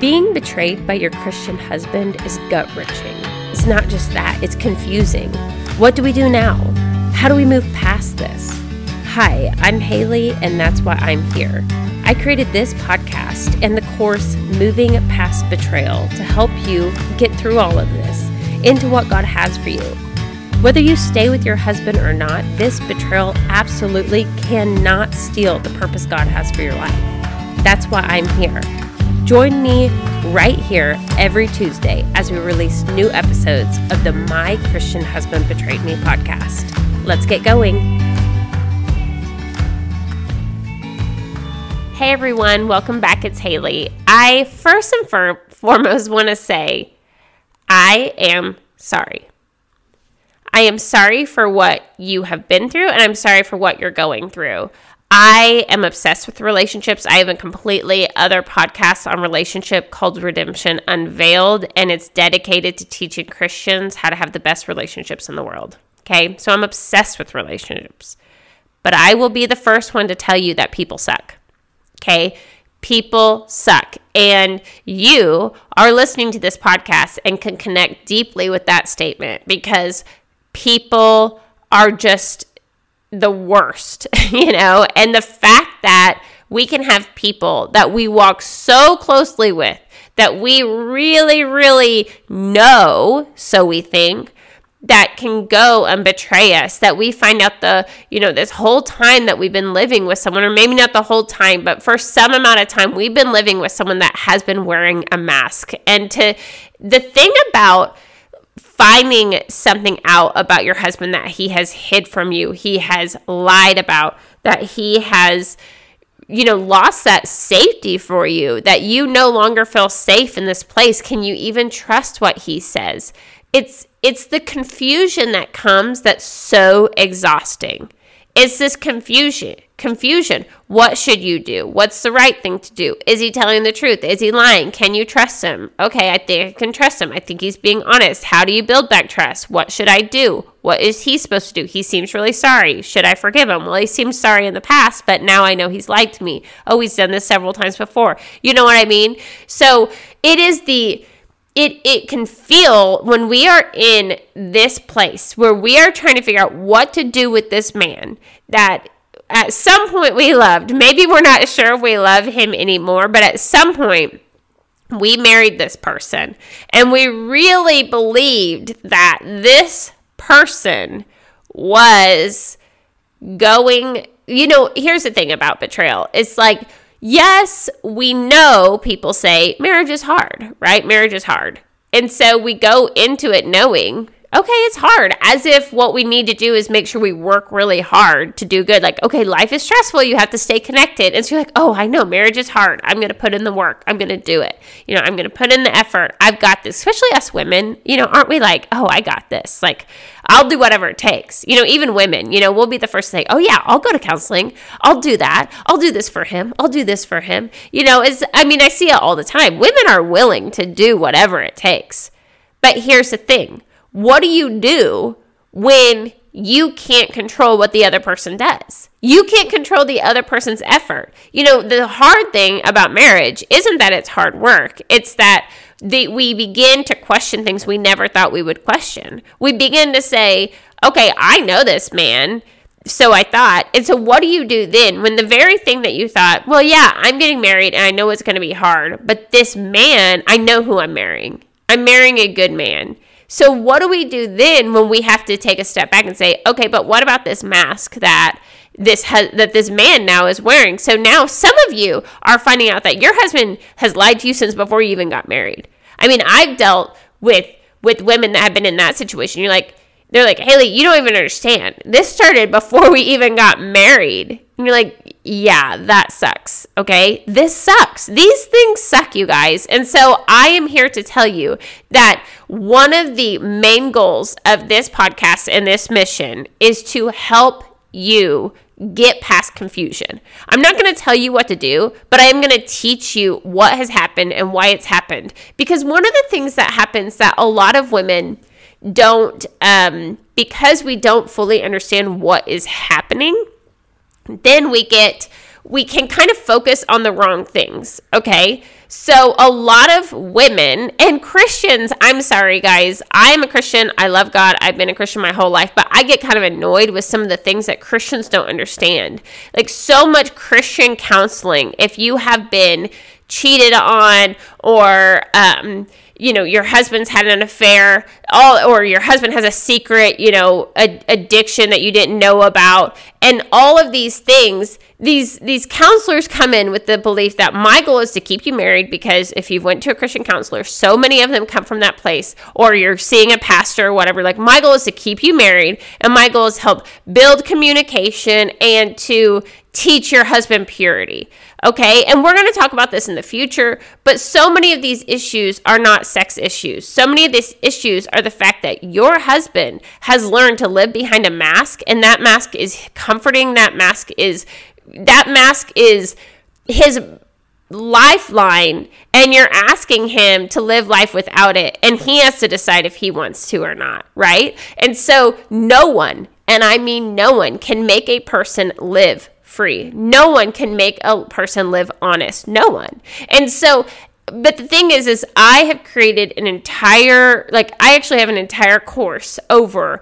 Being betrayed by your Christian husband is gut wrenching. It's not just that, it's confusing. What do we do now? How do we move past this? Hi, I'm Haley, and that's why I'm here. I created this podcast and the course Moving Past Betrayal to help you get through all of this into what God has for you. Whether you stay with your husband or not, this betrayal absolutely cannot steal the purpose God has for your life. That's why I'm here. Join me right here every Tuesday as we release new episodes of the My Christian Husband Betrayed Me podcast. Let's get going. Hey everyone, welcome back. It's Haley. I first and for- foremost want to say I am sorry. I am sorry for what you have been through, and I'm sorry for what you're going through. I am obsessed with relationships. I have a completely other podcast on relationship called Redemption Unveiled, and it's dedicated to teaching Christians how to have the best relationships in the world. Okay, so I'm obsessed with relationships. But I will be the first one to tell you that people suck. Okay, people suck. And you are listening to this podcast and can connect deeply with that statement because people are just the worst, you know? And the fact that we can have people that we walk so closely with that we really, really know, so we think, that can go and betray us that we find out the you know this whole time that we've been living with someone or maybe not the whole time but for some amount of time we've been living with someone that has been wearing a mask and to the thing about finding something out about your husband that he has hid from you, he has lied about, that he has you know lost that safety for you that you no longer feel safe in this place. Can you even trust what he says? It's it's the confusion that comes that's so exhausting it's this confusion. Confusion. What should you do? What's the right thing to do? Is he telling the truth? Is he lying? Can you trust him? Okay, I think I can trust him. I think he's being honest. How do you build back trust? What should I do? What is he supposed to do? He seems really sorry. Should I forgive him? Well, he seemed sorry in the past, but now I know he's lied to me. Oh, he's done this several times before. You know what I mean? So it is the it it can feel when we are in this place where we are trying to figure out what to do with this man that at some point we loved. Maybe we're not sure if we love him anymore but at some point we married this person. And we really believed that this person was going you know here's the thing about betrayal. It's like yes, we know people say marriage is hard, right? Marriage is hard. And so we go into it knowing, okay, it's hard, as if what we need to do is make sure we work really hard to do good. Like, okay, life is stressful, you have to stay connected. And so you're like, oh, I know, marriage is hard. I'm going to put in the work, I'm going to do it. You know, I'm going to put in the effort. I've got this, especially us women. You know, aren't we like, oh, I got this? Like, I'll do whatever it takes. You know, even women, you know, we'll be the first to say, oh, yeah, I'll go to counseling. I'll do that. I'll do this for him. I'll do this for him. You know, is I mean, I see it all the time. Women are willing to do whatever it takes. But here's the thing what do you do when you can't control what the other person does? You can't control the other person's effort. You know, the hard thing about marriage isn't that it's hard work, it's that the, we begin to question things we never thought we would question. We begin to say, okay, I know this man. So I thought. And so what do you do then when the very thing that you thought, well, yeah, I'm getting married and I know it's going to be hard, but this man, I know who I'm marrying. I'm marrying a good man. So what do we do then when we have to take a step back and say, okay, but what about this mask that this that this man now is wearing? So now some of you are finding out that your husband has lied to you since before you even got married. I mean, I've dealt with with women that have been in that situation. You're like, they're like, Haley, you don't even understand. This started before we even got married. And you're like, yeah, that sucks. Okay. This sucks. These things suck, you guys. And so I am here to tell you that one of the main goals of this podcast and this mission is to help you get past confusion. I'm not going to tell you what to do, but I am going to teach you what has happened and why it's happened. Because one of the things that happens that a lot of women don't, um, because we don't fully understand what is happening, then we get we can kind of focus on the wrong things, okay? So, a lot of women and Christians, I'm sorry, guys, I am a Christian. I love God. I've been a Christian my whole life, but I get kind of annoyed with some of the things that Christians don't understand. Like, so much Christian counseling, if you have been cheated on or, um, you know your husband's had an affair all or your husband has a secret you know a, addiction that you didn't know about. And all of these things these these counselors come in with the belief that my goal is to keep you married because if you've went to a christian counselor so many of them come from that place or you're seeing a pastor or whatever like my goal is to keep you married and my goal is help build communication and to teach your husband purity. Okay. And we're going to talk about this in the future, but so many of these issues are not sex issues. So many of these issues are the fact that your husband has learned to live behind a mask, and that mask is comforting. That mask is, that mask is his lifeline and you're asking him to live life without it and he has to decide if he wants to or not right and so no one and i mean no one can make a person live free. No one can make a person live honest. No one. And so but the thing is is I have created an entire like I actually have an entire course over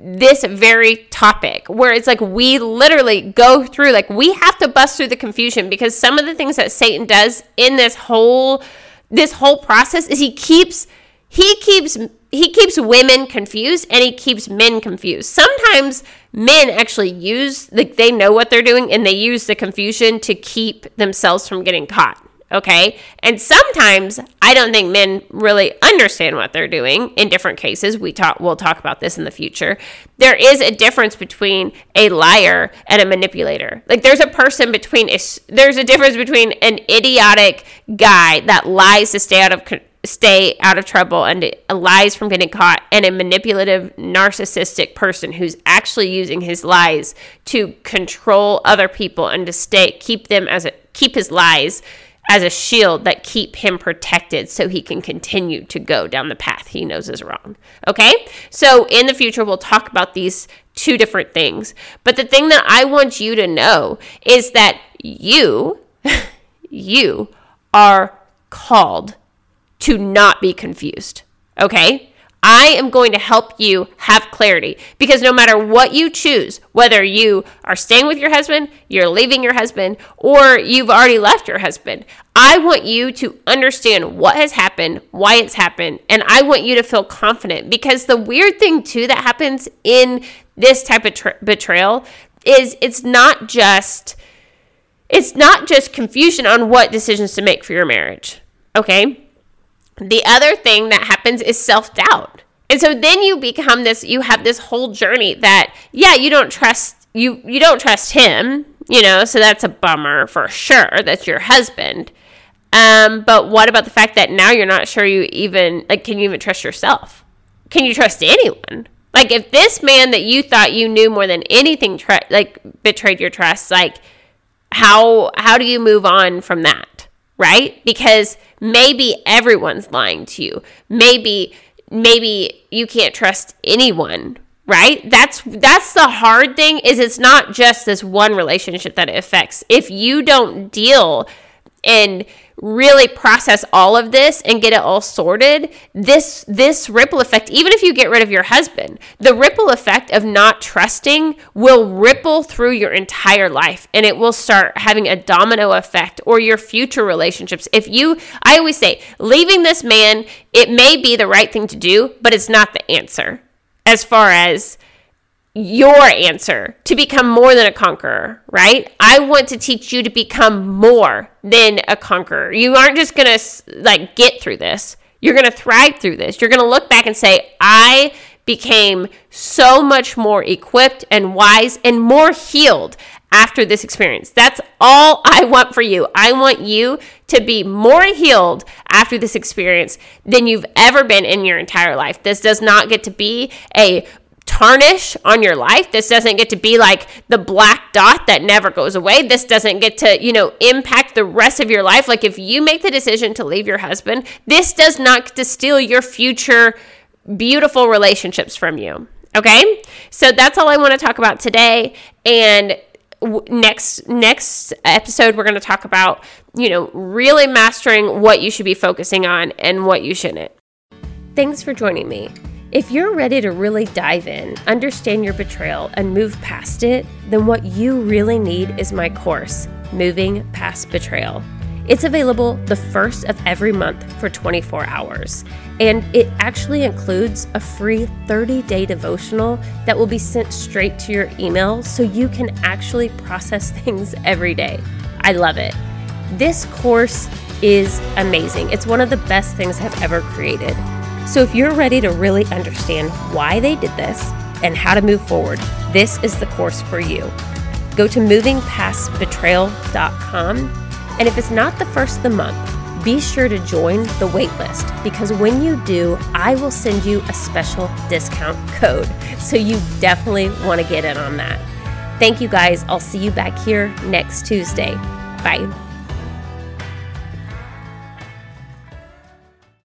this very topic where it's like we literally go through like we have to bust through the confusion because some of the things that Satan does in this whole this whole process is he keeps he keeps he keeps women confused and he keeps men confused. Sometimes men actually use like they know what they're doing and they use the confusion to keep themselves from getting caught. Okay? And sometimes I don't think men really understand what they're doing in different cases. We talk we'll talk about this in the future. There is a difference between a liar and a manipulator. Like there's a person between a, there's a difference between an idiotic guy that lies to stay out of stay out of trouble and lies from getting caught, and a manipulative, narcissistic person who's actually using his lies to control other people and to stay keep them as a keep his lies as a shield that keep him protected so he can continue to go down the path he knows is wrong. Okay? So in the future we'll talk about these two different things. But the thing that I want you to know is that you you are called to not be confused. Okay? I am going to help you have clarity because no matter what you choose, whether you are staying with your husband, you're leaving your husband, or you've already left your husband, I want you to understand what has happened, why it's happened, and I want you to feel confident because the weird thing too that happens in this type of tra- betrayal is it's not just it's not just confusion on what decisions to make for your marriage. Okay? The other thing that happens is self doubt. And so then you become this, you have this whole journey that, yeah, you don't trust, you, you don't trust him, you know, so that's a bummer for sure. That's your husband. Um, but what about the fact that now you're not sure you even, like, can you even trust yourself? Can you trust anyone? Like, if this man that you thought you knew more than anything, tra- like, betrayed your trust, like, how, how do you move on from that? Right? Because maybe everyone's lying to you. Maybe maybe you can't trust anyone, right? That's that's the hard thing is it's not just this one relationship that it affects. If you don't deal and really process all of this and get it all sorted this this ripple effect even if you get rid of your husband the ripple effect of not trusting will ripple through your entire life and it will start having a domino effect or your future relationships. If you i always say leaving this man it may be the right thing to do but it's not the answer as far as your answer to become more than a conqueror, right? I want to teach you to become more than a conqueror. You aren't just going to like get through this. You're going to thrive through this. You're going to look back and say, I became so much more equipped and wise and more healed after this experience. That's all I want for you. I want you to be more healed after this experience than you've ever been in your entire life. This does not get to be a tarnish on your life. This doesn't get to be like the black dot that never goes away. This doesn't get to, you know, impact the rest of your life. Like if you make the decision to leave your husband, this does not get to steal your future beautiful relationships from you. Okay? So that's all I want to talk about today. And next next episode we're going to talk about, you know, really mastering what you should be focusing on and what you shouldn't. Thanks for joining me. If you're ready to really dive in, understand your betrayal, and move past it, then what you really need is my course, Moving Past Betrayal. It's available the first of every month for 24 hours, and it actually includes a free 30 day devotional that will be sent straight to your email so you can actually process things every day. I love it. This course is amazing. It's one of the best things I've ever created. So if you're ready to really understand why they did this and how to move forward, this is the course for you. Go to movingpastbetrayal.com, and if it's not the first of the month, be sure to join the waitlist because when you do, I will send you a special discount code. So you definitely want to get in on that. Thank you guys. I'll see you back here next Tuesday. Bye.